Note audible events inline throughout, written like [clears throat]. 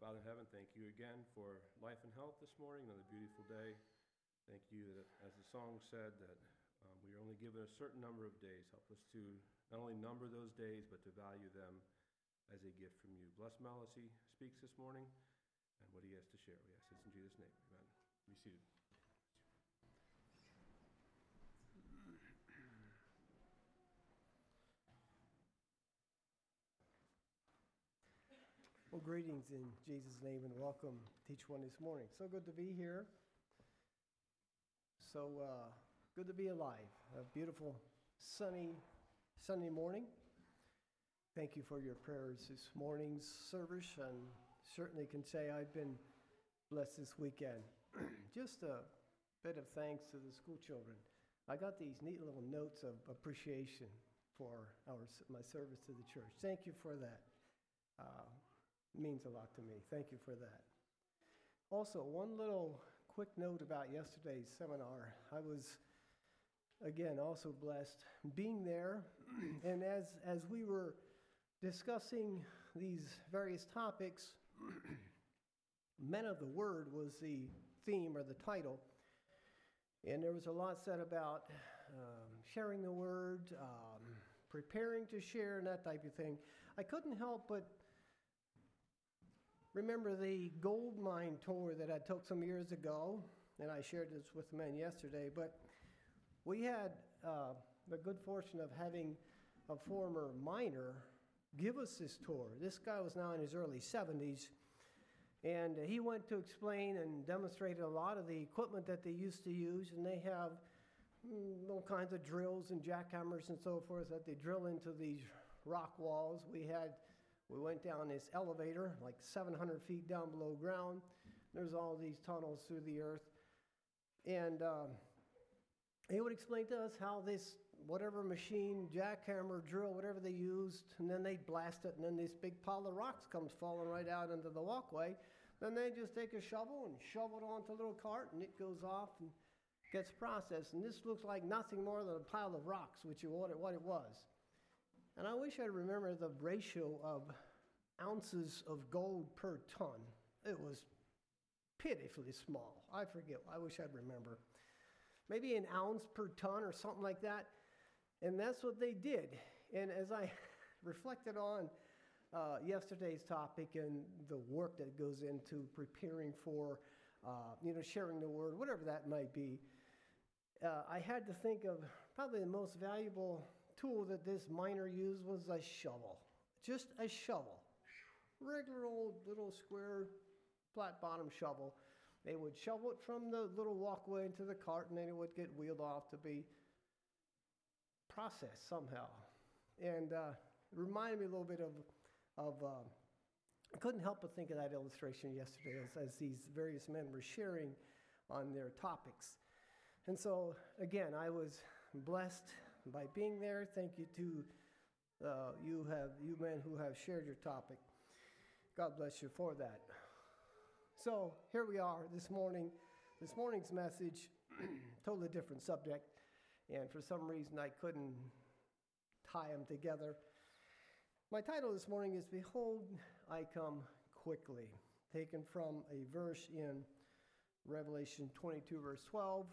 Father in heaven, thank you again for life and health this morning, another beautiful day. Thank you that, as the song said, that um, we are only given a certain number of days. Help us to not only number those days, but to value them as a gift from you. Bless Malachi speaks this morning and what he has to share. We ask this in Jesus' name. Amen. Be seated. Well, greetings in Jesus' name and welcome to each one this morning. So good to be here. So uh, good to be alive. A beautiful, sunny Sunday morning. Thank you for your prayers this morning's service, and certainly can say I've been blessed this weekend. [clears throat] Just a bit of thanks to the school children. I got these neat little notes of appreciation for our my service to the church. Thank you for that. Uh, means a lot to me. Thank you for that. Also, one little quick note about yesterday's seminar. I was again also blessed being there [clears throat] and as as we were discussing these various topics [clears throat] men of the word was the theme or the title and there was a lot said about um, sharing the word um, preparing to share and that type of thing i couldn't help but remember the gold mine tour that I took some years ago, and I shared this with the men yesterday. But we had uh, the good fortune of having a former miner give us this tour. This guy was now in his early 70s, and he went to explain and demonstrated a lot of the equipment that they used to use, and they have mm, all kinds of drills and jackhammers and so forth that they drill into these rock walls. We had we went down this elevator, like 700 feet down below ground. There's all these tunnels through the earth. And um, he would explain to us how this, whatever machine, jackhammer, drill, whatever they used, and then they'd blast it, and then this big pile of rocks comes falling right out into the walkway. Then they just take a shovel and shovel it onto a little cart, and it goes off and gets processed. And this looks like nothing more than a pile of rocks, which is what it, was. And I wish I remember the ratio of ounces of gold per ton. It was pitifully small. I forget. I wish I'd remember. Maybe an ounce per ton or something like that. And that's what they did. And as I [laughs] reflected on uh, yesterday's topic and the work that goes into preparing for, uh, you know, sharing the word, whatever that might be, uh, I had to think of probably the most valuable tool that this miner used was a shovel. Just a shovel. Regular old little square flat bottom shovel. They would shovel it from the little walkway into the cart and then it would get wheeled off to be processed somehow. And uh, it reminded me a little bit of, of uh, I couldn't help but think of that illustration yesterday as, as these various men were sharing on their topics. And so, again, I was blessed by being there. Thank you to uh, you have you men who have shared your topic. God bless you for that. So here we are this morning. This morning's message, [clears throat] totally different subject, and for some reason I couldn't tie them together. My title this morning is "Behold, I come quickly," taken from a verse in Revelation 22, verse 12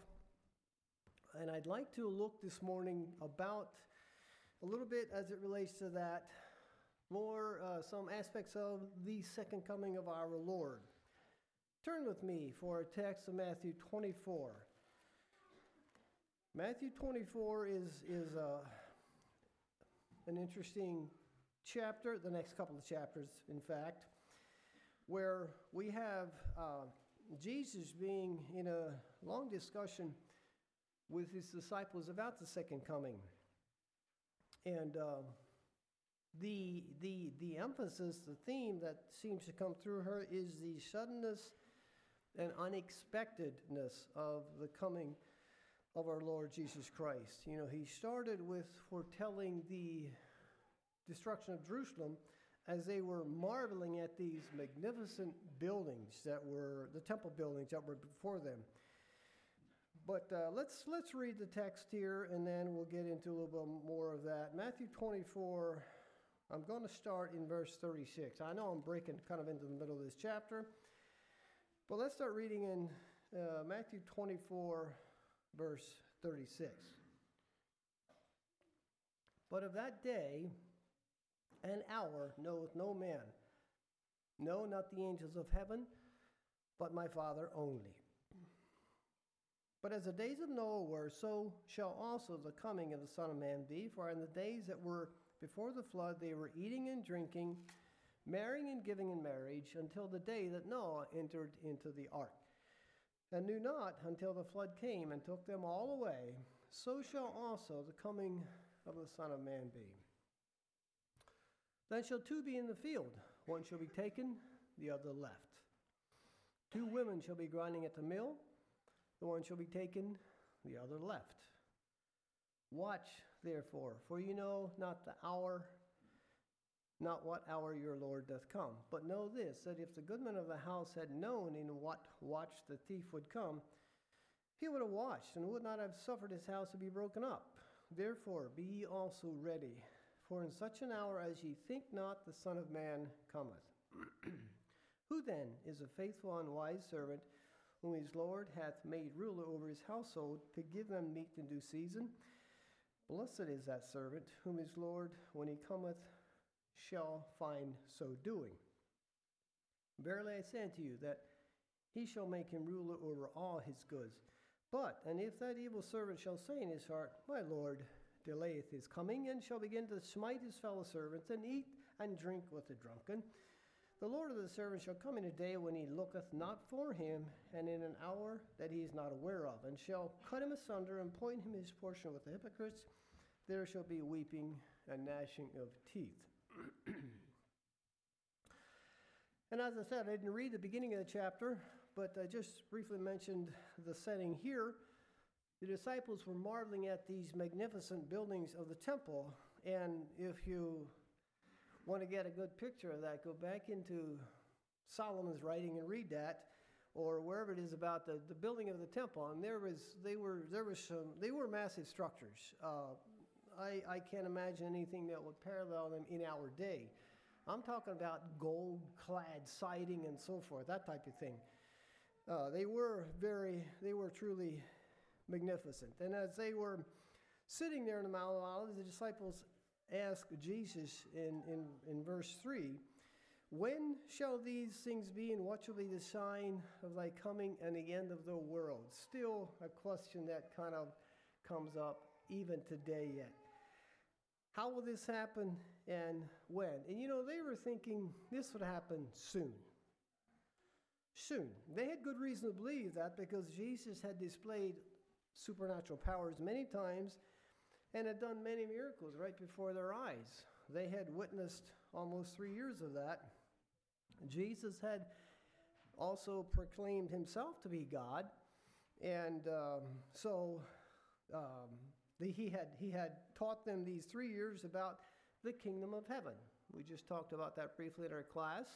and I'd like to look this morning about a little bit as it relates to that, more uh, some aspects of the second coming of our Lord. Turn with me for a text of Matthew 24. Matthew 24 is, is uh, an interesting chapter, the next couple of chapters, in fact, where we have uh, Jesus being in a long discussion with his disciples about the second coming. And uh, the, the, the emphasis, the theme that seems to come through her is the suddenness and unexpectedness of the coming of our Lord Jesus Christ. You know, he started with foretelling the destruction of Jerusalem as they were marveling at these magnificent buildings that were the temple buildings that were before them. But uh, let's, let's read the text here and then we'll get into a little bit more of that. Matthew 24, I'm going to start in verse 36. I know I'm breaking kind of into the middle of this chapter, but let's start reading in uh, Matthew 24, verse 36. But of that day and hour knoweth no man, no, not the angels of heaven, but my Father only. But as the days of Noah were, so shall also the coming of the Son of Man be. For in the days that were before the flood, they were eating and drinking, marrying and giving in marriage, until the day that Noah entered into the ark, and knew not until the flood came and took them all away. So shall also the coming of the Son of Man be. Then shall two be in the field, one shall be taken, the other left. Two women shall be grinding at the mill, the one shall be taken, the other left. Watch, therefore, for you know not the hour, not what hour your Lord doth come. But know this, that if the goodman of the house had known in what watch the thief would come, he would have watched and would not have suffered his house to be broken up. Therefore, be ye also ready, for in such an hour as ye think not, the Son of Man cometh. [clears throat] Who then is a faithful and wise servant, whom his Lord hath made ruler over his household, to give them meat in due season? Blessed is that servant, whom his Lord, when he cometh, shall find so doing. Verily I say unto you, that he shall make him ruler over all his goods. But, and if that evil servant shall say in his heart, My Lord delayeth his coming, and shall begin to smite his fellow servants, and eat and drink with the drunken, the Lord of the servant shall come in a day when he looketh not for him, and in an hour that he is not aware of, and shall cut him asunder, and point him his portion with the hypocrites. There shall be weeping and gnashing of teeth. [clears throat] and as I said, I didn't read the beginning of the chapter, but I just briefly mentioned the setting here. The disciples were marveling at these magnificent buildings of the temple, and if you want to get a good picture of that, go back into Solomon's writing and read that, or wherever it is about the, the building of the temple. And there was they were there was some they were massive structures. Uh, I I can't imagine anything that would parallel them in our day. I'm talking about gold-clad siding and so forth, that type of thing. Uh, they were very they were truly magnificent. And as they were sitting there in the Mount of Olives, the disciples ask Jesus in, in, in verse 3 When shall these things be, and what shall be the sign of thy coming and the end of the world? Still a question that kind of comes up even today yet. How will this happen and when? And you know, they were thinking this would happen soon. Soon. They had good reason to believe that because Jesus had displayed supernatural powers many times and had done many miracles right before their eyes. They had witnessed almost three years of that. Jesus had also proclaimed himself to be God, and um, so um, the, he, had, he had taught them these three years about the kingdom of heaven. We just talked about that briefly in our class.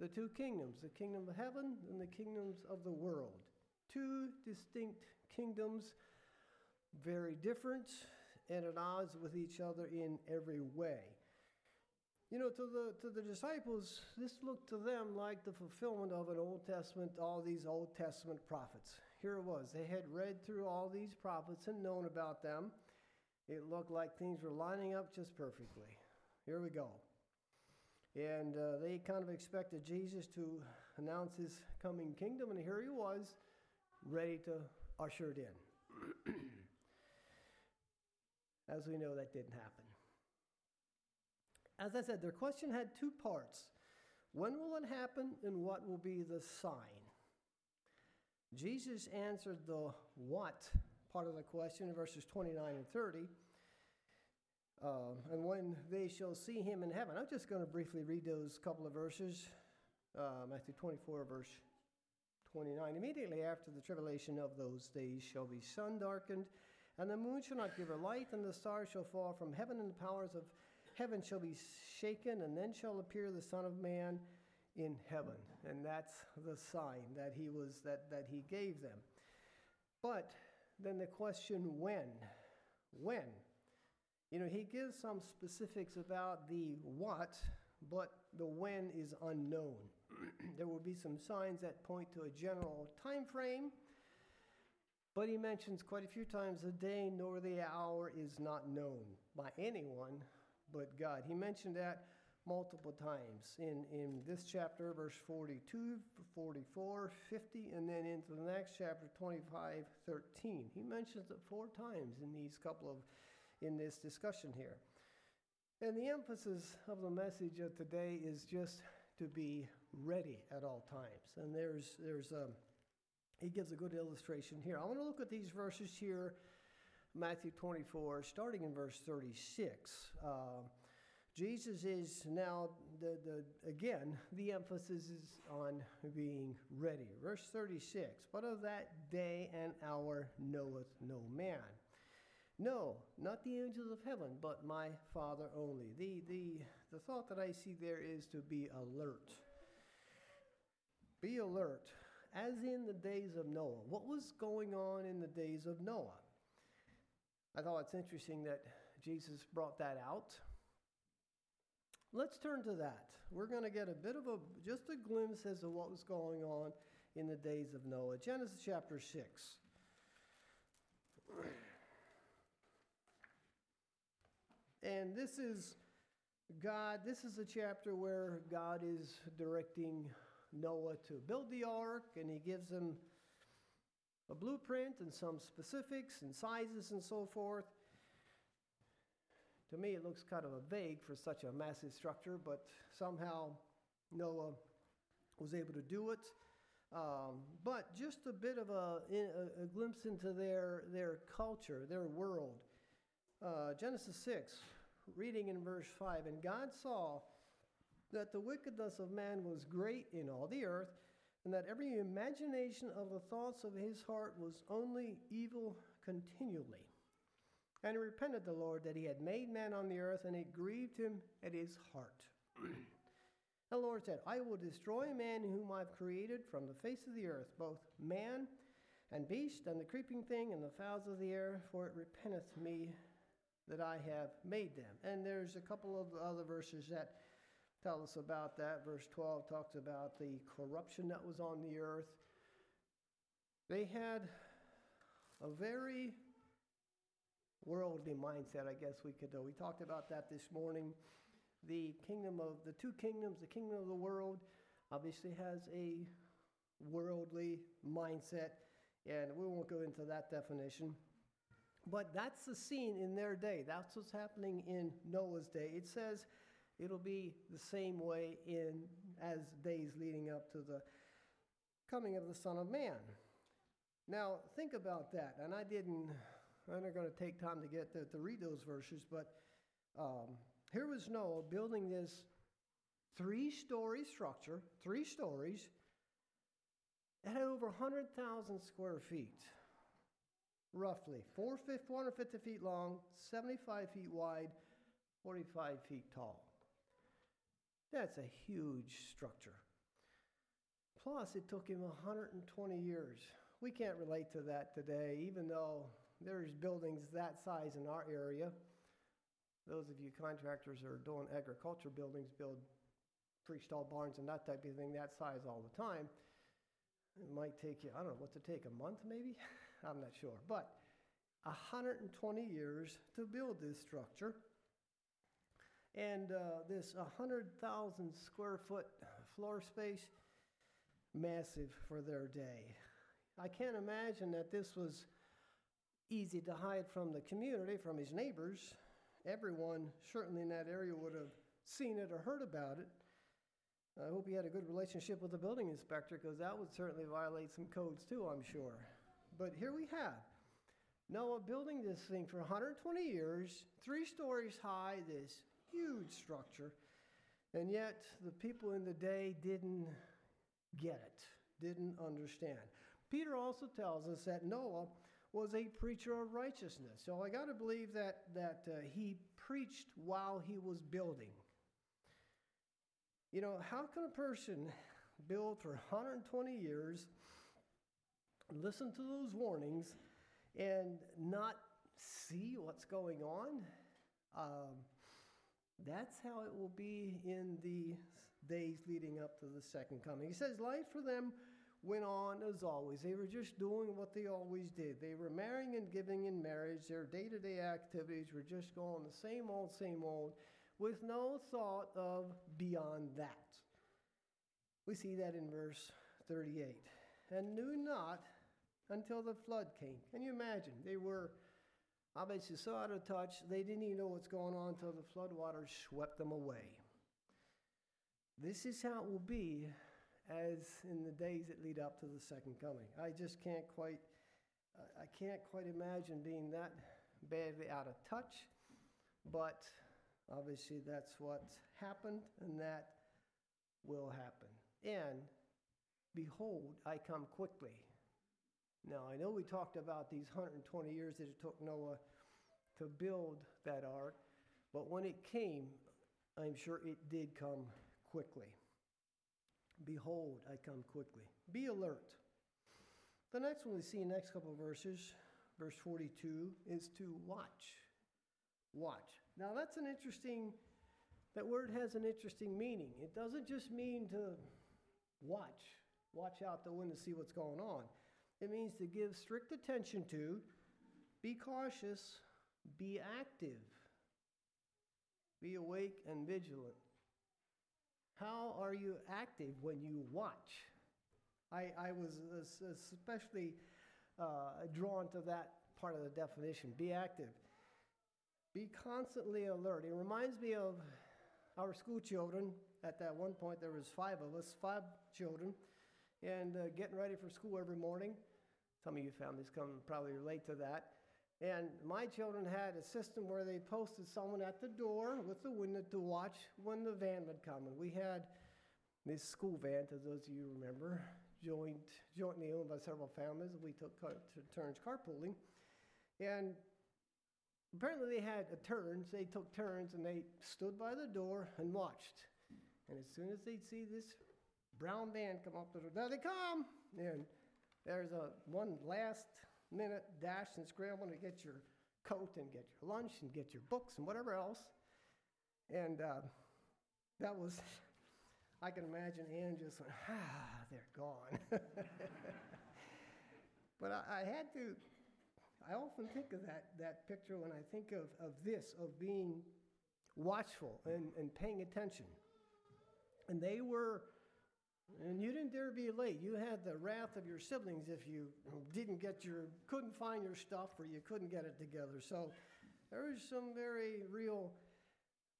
The two kingdoms, the kingdom of heaven and the kingdoms of the world. Two distinct kingdoms very different and at odds with each other in every way. You know, to the, to the disciples, this looked to them like the fulfillment of an Old Testament, all these Old Testament prophets. Here it was. They had read through all these prophets and known about them. It looked like things were lining up just perfectly. Here we go. And uh, they kind of expected Jesus to announce his coming kingdom, and here he was, ready to usher it in. [clears throat] As we know, that didn't happen. As I said, their question had two parts When will it happen, and what will be the sign? Jesus answered the what part of the question in verses 29 and 30. Uh, and when they shall see him in heaven. I'm just going to briefly read those couple of verses. Uh, Matthew 24, verse 29. Immediately after the tribulation of those days shall be sun darkened and the moon shall not give her light, and the stars shall fall from heaven, and the powers of heaven shall be shaken, and then shall appear the Son of Man in heaven. And that's the sign that he was that, that he gave them. But then the question when? When? You know, he gives some specifics about the what, but the when is unknown. [clears throat] there will be some signs that point to a general time frame, but he mentions quite a few times the day nor the hour is not known by anyone but God. He mentioned that multiple times in, in this chapter, verse 42, 44, 50, and then into the next chapter, 25, 13. He mentions it four times in these couple of, in this discussion here. And the emphasis of the message of today is just to be ready at all times. And there's, there's a, he gives a good illustration here. I want to look at these verses here, Matthew 24, starting in verse 36. Uh, Jesus is now, the, the, again, the emphasis is on being ready. Verse 36 But of that day and hour knoweth no man. No, not the angels of heaven, but my Father only. The, the, the thought that I see there is to be alert. Be alert, as in the days of Noah. What was going on in the days of Noah? I thought it's interesting that Jesus brought that out Let's turn to that. We're going to get a bit of a, just a glimpse as to what was going on in the days of Noah. Genesis chapter 6. And this is God, this is a chapter where God is directing Noah to build the ark, and he gives him a blueprint and some specifics and sizes and so forth. To me, it looks kind of vague for such a massive structure, but somehow Noah was able to do it. Um, but just a bit of a, a, a, glimpse into their, their culture, their world. Uh, Genesis 6, reading in verse 5 And God saw that the wickedness of man was great in all the earth, and that every imagination of the thoughts of his heart was only evil continually. And he repented the Lord that he had made man on the earth, and it grieved him at his heart. [clears throat] the Lord said, I will destroy man whom I've created from the face of the earth, both man and beast, and the creeping thing, and the fowls of the air, for it repenteth me that I have made them. And there's a couple of other verses that tell us about that. Verse 12 talks about the corruption that was on the earth. They had a very worldly mindset, I guess we could do. We talked about that this morning. The kingdom of the two kingdoms, the kingdom of the world, obviously has a worldly mindset, and we won't go into that definition. But that's the scene in their day. That's what's happening in Noah's day. It says it'll be the same way in as days leading up to the coming of the Son of Man. Now, think about that. And I didn't I'm not going to take time to get to, to read those verses, but um, here was Noah building this three story structure, three stories. It had over 100,000 square feet, roughly 450 feet long, 75 feet wide, 45 feet tall. That's a huge structure. Plus, it took him 120 years. We can't relate to that today, even though there's buildings that size in our area. Those of you contractors are doing agriculture buildings build free-stall barns and that type of thing that size all the time. It might take you, I don't know, what's it take, a month maybe? [laughs] I'm not sure. But 120 years to build this structure. And uh, this 100,000 square foot floor space, massive for their day. I can't imagine that this was easy to hide from the community, from his neighbors. Everyone, certainly in that area, would have seen it or heard about it. I hope he had a good relationship with the building inspector because that would certainly violate some codes too, I'm sure. But here we have Noah building this thing for 120 years, three stories high, this huge structure, and yet the people in the day didn't get it, didn't understand. Peter also tells us that Noah was a preacher of righteousness. So I got to believe that, that uh, he preached while he was building. You know, how can a person build for 120 years, listen to those warnings, and not see what's going on? Um, that's how it will be in the days leading up to the second coming. He says, Life for them went on as always. They were just doing what they always did. They were marrying and giving in marriage. Their day to day activities were just going the same old, same old, with no thought of beyond that. We see that in verse 38. And knew not until the flood came. Can you imagine? They were obviously so out of touch, they didn't even know what's going on until the floodwaters swept them away. This is how it will be as in the days that lead up to the second coming. I just can't quite, I can't quite imagine being that badly out of touch, but obviously that's what's happened and that will happen. And behold, I come quickly. Now, I know we talked about these 120 years that it took Noah to build that ark, but when it came, I'm sure it did come quickly. Behold, I come quickly. Be alert. The next one we see in the next couple of verses, verse 42, is to watch. Watch. Now, that's an interesting, that word has an interesting meaning. It doesn't just mean to watch, watch out the window, see what's going on. It means to give strict attention to, be cautious, be active, be awake and vigilant. How are you active when you watch? I, I was especially uh, drawn to that part of the definition be active, be constantly alert. It reminds me of our school children. At that one point, there was five of us, five children, and uh, getting ready for school every morning. Some of you families come probably relate to that. And my children had a system where they posted someone at the door with the window to watch when the van would come. And we had this school van, as those of you remember, jointly owned by several families. We took turns carpooling. And apparently they had a turns. They took turns and they stood by the door and watched. And as soon as they'd see this brown van come up the door, there they come! And there's a one last minute dash and scramble to get your coat and get your lunch and get your books and whatever else. And uh, that was, I can imagine Ann just went, ah, they're gone. [laughs] but I, I, had to, I often think of that, that picture when I think of, of this, of being watchful and, and paying attention. And they were and you didn't dare be late. You had the wrath of your siblings if you didn't get your, couldn't find your stuff or you couldn't get it together. So there was some very real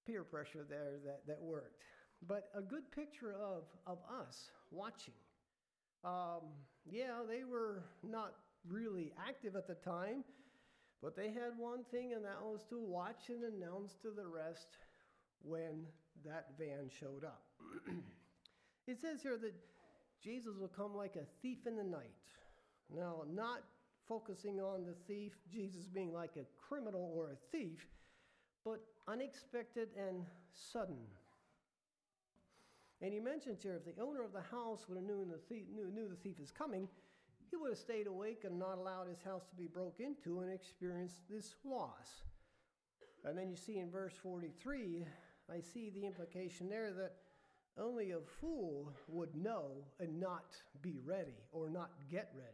peer pressure there that, that worked. But a good picture of, of us watching. Um, yeah, they were not really active at the time, but they had one thing, and that was to watch and announce to the rest when that van showed up. [clears throat] It says here that Jesus will come like a thief in the night. Now, not focusing on the thief, Jesus being like a criminal or a thief, but unexpected and sudden. And he mentions here if the owner of the house would have known the thief, knew, knew the thief is coming, he would have stayed awake and not allowed his house to be broke into and experienced this loss. And then you see in verse 43, I see the implication there that only a fool would know and not be ready or not get ready.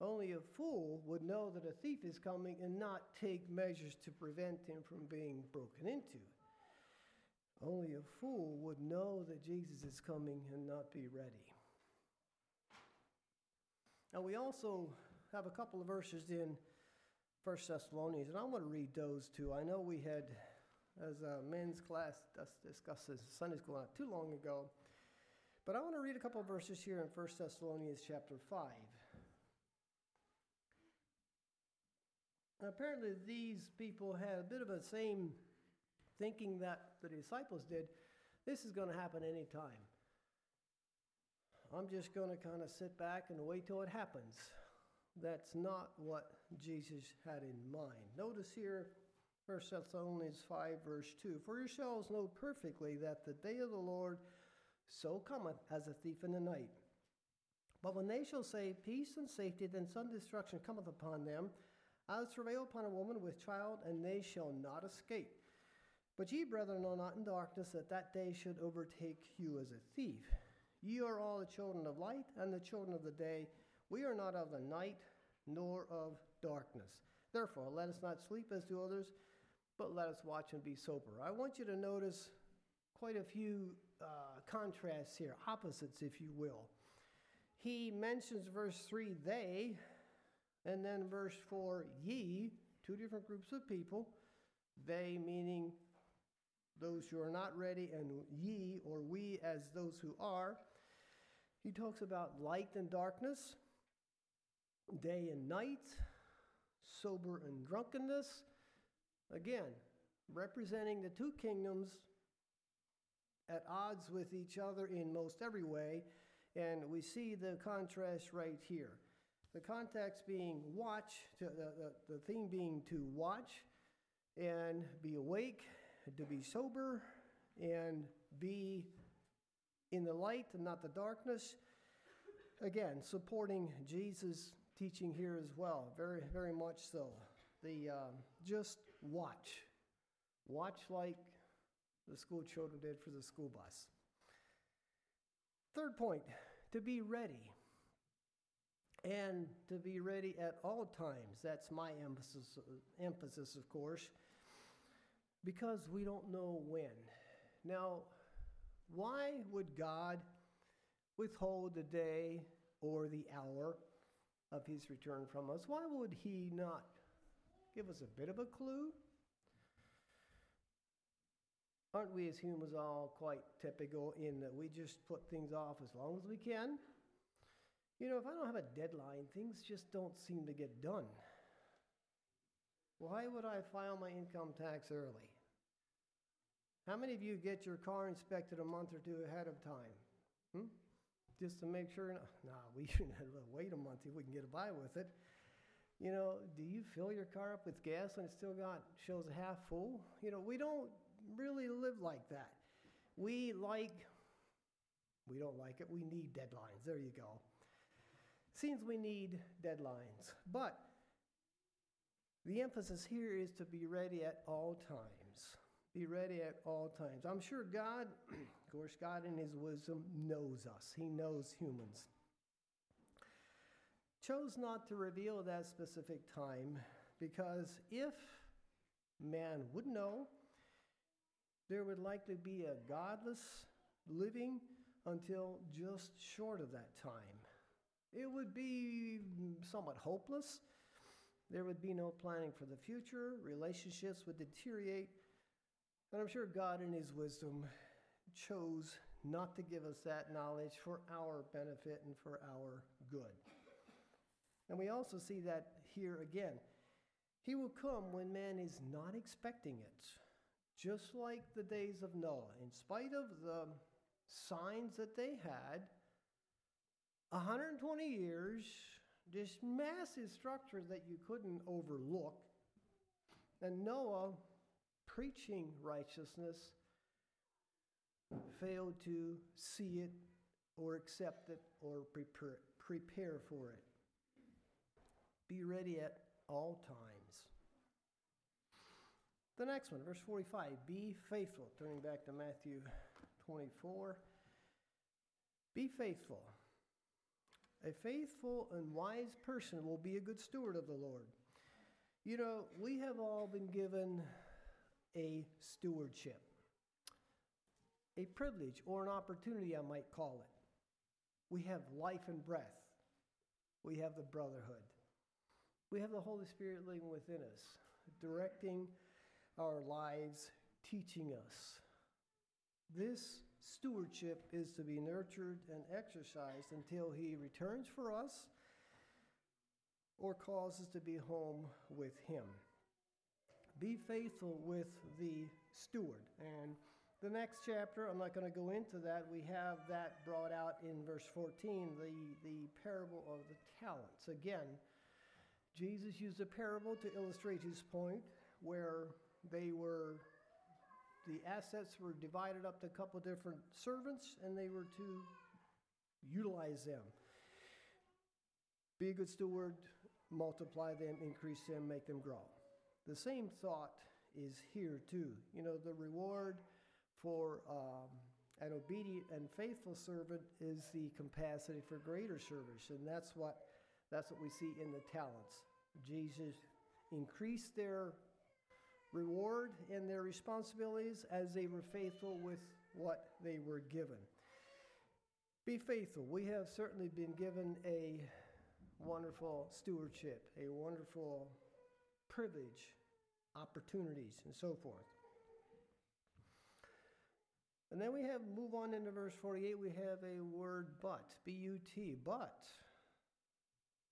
Only a fool would know that a thief is coming and not take measures to prevent him from being broken into. Only a fool would know that Jesus is coming and not be ready. Now, we also have a couple of verses in 1 Thessalonians, and I want to read those too. I know we had as a men's class discussed this Sunday school not too long ago. But I want to read a couple verses here in 1 Thessalonians chapter 5. apparently, these people had a bit of the same thinking that the disciples did. This is going to happen anytime. I'm just going to kind of sit back and wait till it happens. That's not what Jesus had in mind. Notice here 1 Thessalonians 5, verse 2 For yourselves know perfectly that the day of the Lord so cometh as a thief in the night. But when they shall say, Peace and safety, then some destruction cometh upon them, as travail upon a woman with child, and they shall not escape. But ye, brethren, are not in darkness, that that day should overtake you as a thief. Ye are all the children of light and the children of the day. We are not of the night nor of darkness. Therefore, let us not sleep as do others, but let us watch and be sober. I want you to notice quite a few uh, contrasts here, opposites, if you will. He mentions verse 3, they, and then verse 4, ye, two different groups of people. They meaning those who are not ready, and ye or we as those who are. He talks about light and darkness, day and night, sober and drunkenness. Again, representing the two kingdoms at odds with each other in most every way. And we see the contrast right here. The context being watch, the, the, the theme being to watch and be awake, to be sober, and be in the light and not the darkness. Again, supporting Jesus' teaching here as well, very, very much so. The um, just watch, watch like the school children did for the school bus. Third point, to be ready. And to be ready at all times. That's my emphasis, emphasis of course, because we don't know when. Now, why would God withhold the day or the hour of his return from us? Why would he not give us a bit of a clue? Aren't we as humans all quite typical in that we just put things off as long as we can? You know, if I don't have a deadline, things just don't seem to get done. Why would I file my income tax early? How many of you get your car inspected a month or two ahead of time? Hmm? Just to make sure? No, nah, we shouldn't wait a month if we can get by with it. You know, do you fill your car up with gas when it still got shows half full? You know, we don't really live like that. We like, we don't like it, we need deadlines. There you go. Seems we need deadlines. But the emphasis here is to be ready at all times. Be ready at all times. I'm sure God, [clears throat] of course, God in His wisdom knows us, He knows humans. Chose not to reveal that specific time because if man would know, there would likely be a godless living until just short of that time. It would be somewhat hopeless. There would be no planning for the future. Relationships would deteriorate. And I'm sure God, in His wisdom, chose not to give us that knowledge for our benefit and for our good. And we also see that here again. He will come when man is not expecting it just like the days of Noah. In spite of the signs that they had, 120 years, this massive structure that you couldn't overlook, and Noah preaching righteousness failed to see it or accept it or prepare, prepare for it. Be ready at all times. The next one, verse 45, be faithful. Turning back to Matthew 24. Be faithful. A faithful and wise person will be a good steward of the Lord. You know, we have all been given a stewardship, a privilege or an opportunity, I might call it. We have life and breath, we have the brotherhood, we have the Holy Spirit living within us, directing our lives teaching us. This stewardship is to be nurtured and exercised until He returns for us or causes to be home with Him. Be faithful with the steward. And the next chapter, I'm not going to go into that. We have that brought out in verse 14, the, the parable of the talents. Again, Jesus used a parable to illustrate his point where they were, the assets were divided up to a couple different servants, and they were to utilize them. Be a good steward, multiply them, increase them, make them grow. The same thought is here too. You know, the reward for um, an obedient and faithful servant is the capacity for greater service, and that's what that's what we see in the talents. Jesus increased their reward and their responsibilities as they were faithful with what they were given. Be faithful. We have certainly been given a wonderful stewardship, a wonderful privilege, opportunities, and so forth. And then we have, move on into verse 48, we have a word but, B U T, but.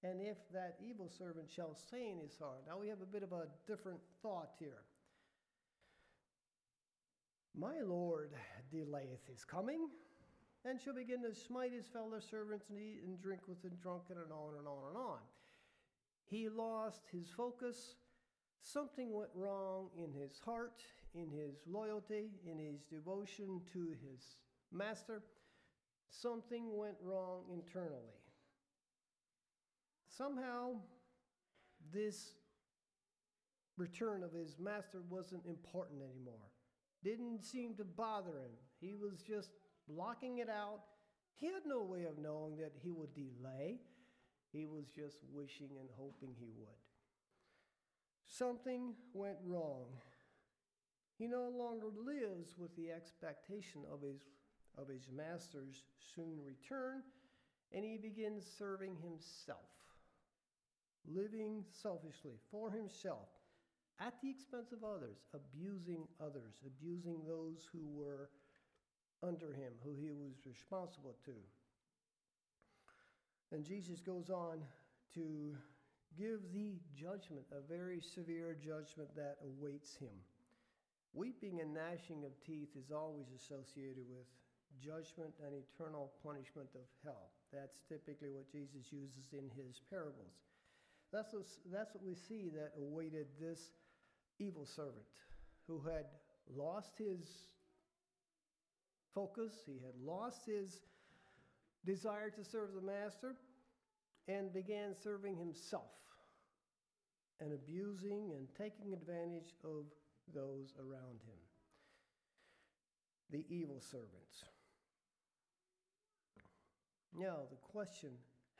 And if that evil servant shall say in his heart. Now we have a bit of a different thought here. My Lord delayeth his coming, and shall begin to smite his fellow servants and eat and drink with the drunken, and on and on and on. He lost his focus. Something went wrong in his heart, in his loyalty, in his devotion to his master. Something went wrong internally. Somehow, this return of his master wasn't important anymore. Didn't seem to bother him. He was just blocking it out. He had no way of knowing that he would delay. He was just wishing and hoping he would. Something went wrong. He no longer lives with the expectation of his, of his master's soon return, and he begins serving himself, living selfishly for himself at the expense of others, abusing others, abusing those who were under him, who he was responsible to. And Jesus goes on to give the judgment, a very severe judgment that awaits him. Weeping and gnashing of teeth is always associated with judgment and eternal punishment of hell. That's typically what Jesus uses in his parables. That's what, that's what we see that awaited this evil servant who had lost his focus, he had lost his desire to serve the master, and began serving himself and abusing and taking advantage of those around him. The evil servants. Now, the question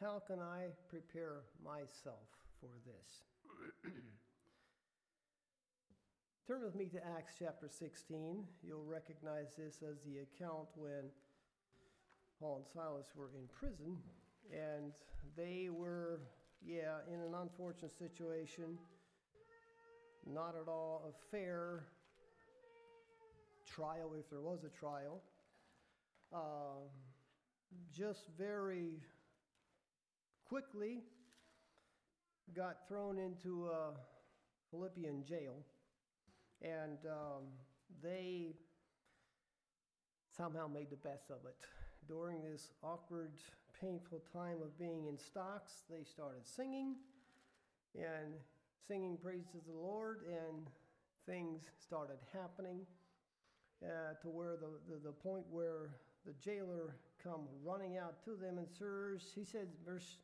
how can I prepare myself for this? [clears throat] Turn with me to Acts chapter 16. You'll recognize this as the account when Paul and Silas were in prison and they were, yeah, in an unfortunate situation, not at all a fair trial, if there was a trial. Uh, just very quickly got thrown into a Philippian jail and um, they somehow made the best of it. During this awkward, painful time of being in stocks, they started singing and singing praise to the Lord, and things started happening uh, to where the, the, the point where the jailer come running out to them and sirs he said verse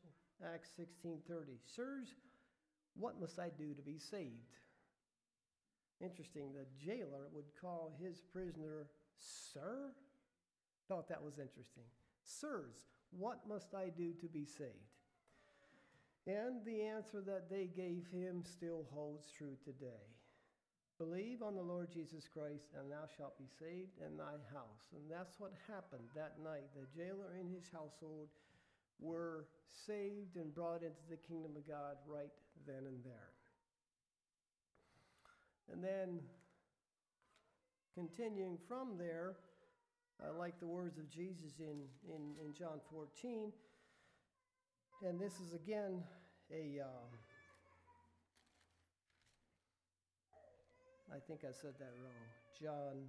acts 16.30 sirs what must i do to be saved Interesting, the jailer would call his prisoner Sir. Thought that was interesting. Sirs, what must I do to be saved? And the answer that they gave him still holds true today. Believe on the Lord Jesus Christ, and thou shalt be saved in thy house. And that's what happened that night. The jailer and his household were saved and brought into the kingdom of God right then and there. And then continuing from there, I like the words of Jesus in, in, in John 14. And this is again a, um, I think I said that wrong. John,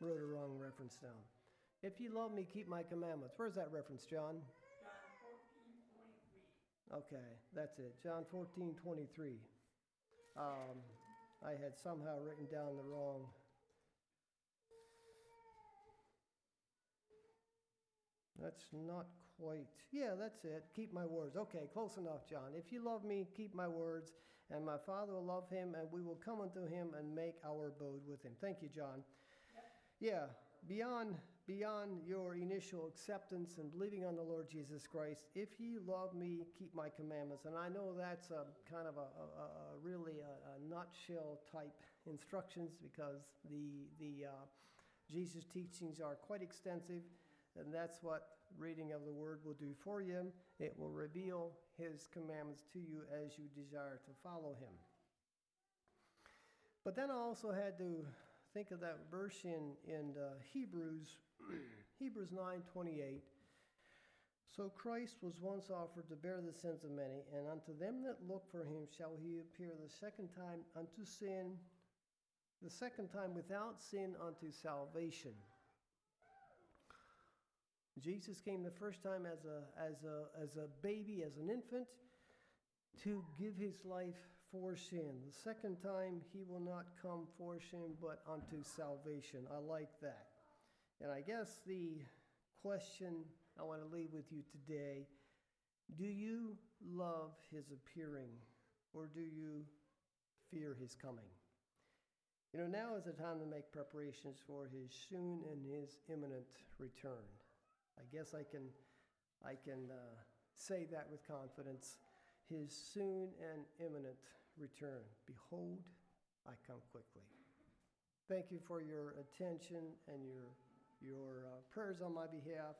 wrote a wrong reference down. If you love me, keep my commandments. Where's that reference, John? Okay, that's it. John 14, 23. Um, I had somehow written down the wrong. That's not quite, yeah, that's it. Keep my words. Okay, close enough, John. If you love me, keep my words, and my Father will love him, and we will come unto him and make our abode with him. Thank you, John. Yeah, beyond beyond your initial acceptance and believing on the Lord Jesus Christ, if ye love me, keep my commandments. And I know that's a kind of a, a, a really a, a nutshell type instructions because the the uh, Jesus teachings are quite extensive, and that's what reading of the Word will do for you. It will reveal His commandments to you as you desire to follow Him. But then I also had to think of that verse in in uh, Hebrews, [clears throat] Hebrews nine twenty eight. So Christ was once offered to bear the sins of many, and unto them that look for him shall he appear the second time unto sin, the second time without sin unto salvation. Jesus came the first time as a, as a, as a baby, as an infant, to give his life for sin. The second time, he will not come for sin, but unto salvation. I like that. And I guess the question I want to leave with you today do you love his appearing, or do you fear his coming? You know, now is the time to make preparations for his soon and his imminent return. I guess I can, I can uh, say that with confidence. His soon and imminent return. Behold, I come quickly. Thank you for your attention and your, your uh, prayers on my behalf.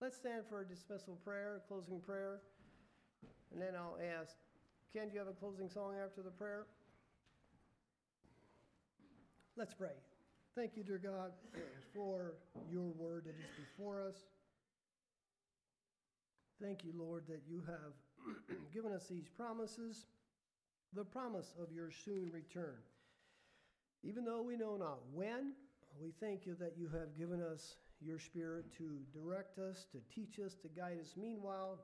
Let's stand for a dismissal prayer, a closing prayer, and then I'll ask Ken, do you have a closing song after the prayer? Let's pray. Thank you, dear God, [clears throat] for your word that is before us. Thank you, Lord, that you have [clears throat] given us these promises, the promise of your soon return. Even though we know not when, we thank you that you have given us your Spirit to direct us, to teach us, to guide us. Meanwhile,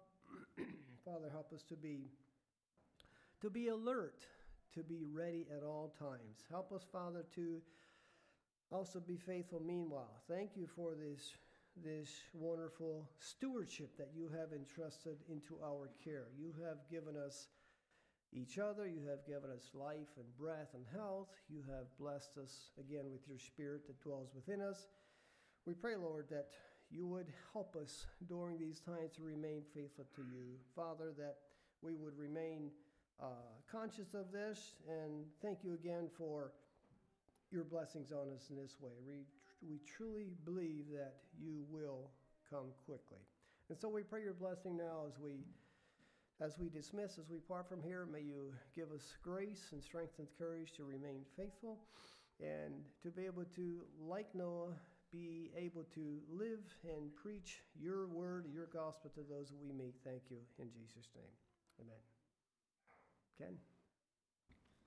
[clears throat] Father, help us to be to be alert, to be ready at all times. Help us, Father, to also be faithful meanwhile. Thank you for this this wonderful stewardship that you have entrusted into our care. You have given us each other, you have given us life and breath and health. You have blessed us again with your spirit that dwells within us. We pray, Lord, that you would help us during these times to remain faithful to you. Father, that we would remain uh, conscious of this and thank you again for your blessings on us in this way. We, we truly believe that you will come quickly. And so we pray your blessing now as we as we dismiss, as we part from here, may you give us grace and strength and courage to remain faithful and to be able to, like Noah, be able to live and preach your word, your gospel to those we meet. Thank you in Jesus' name. Amen. Ken?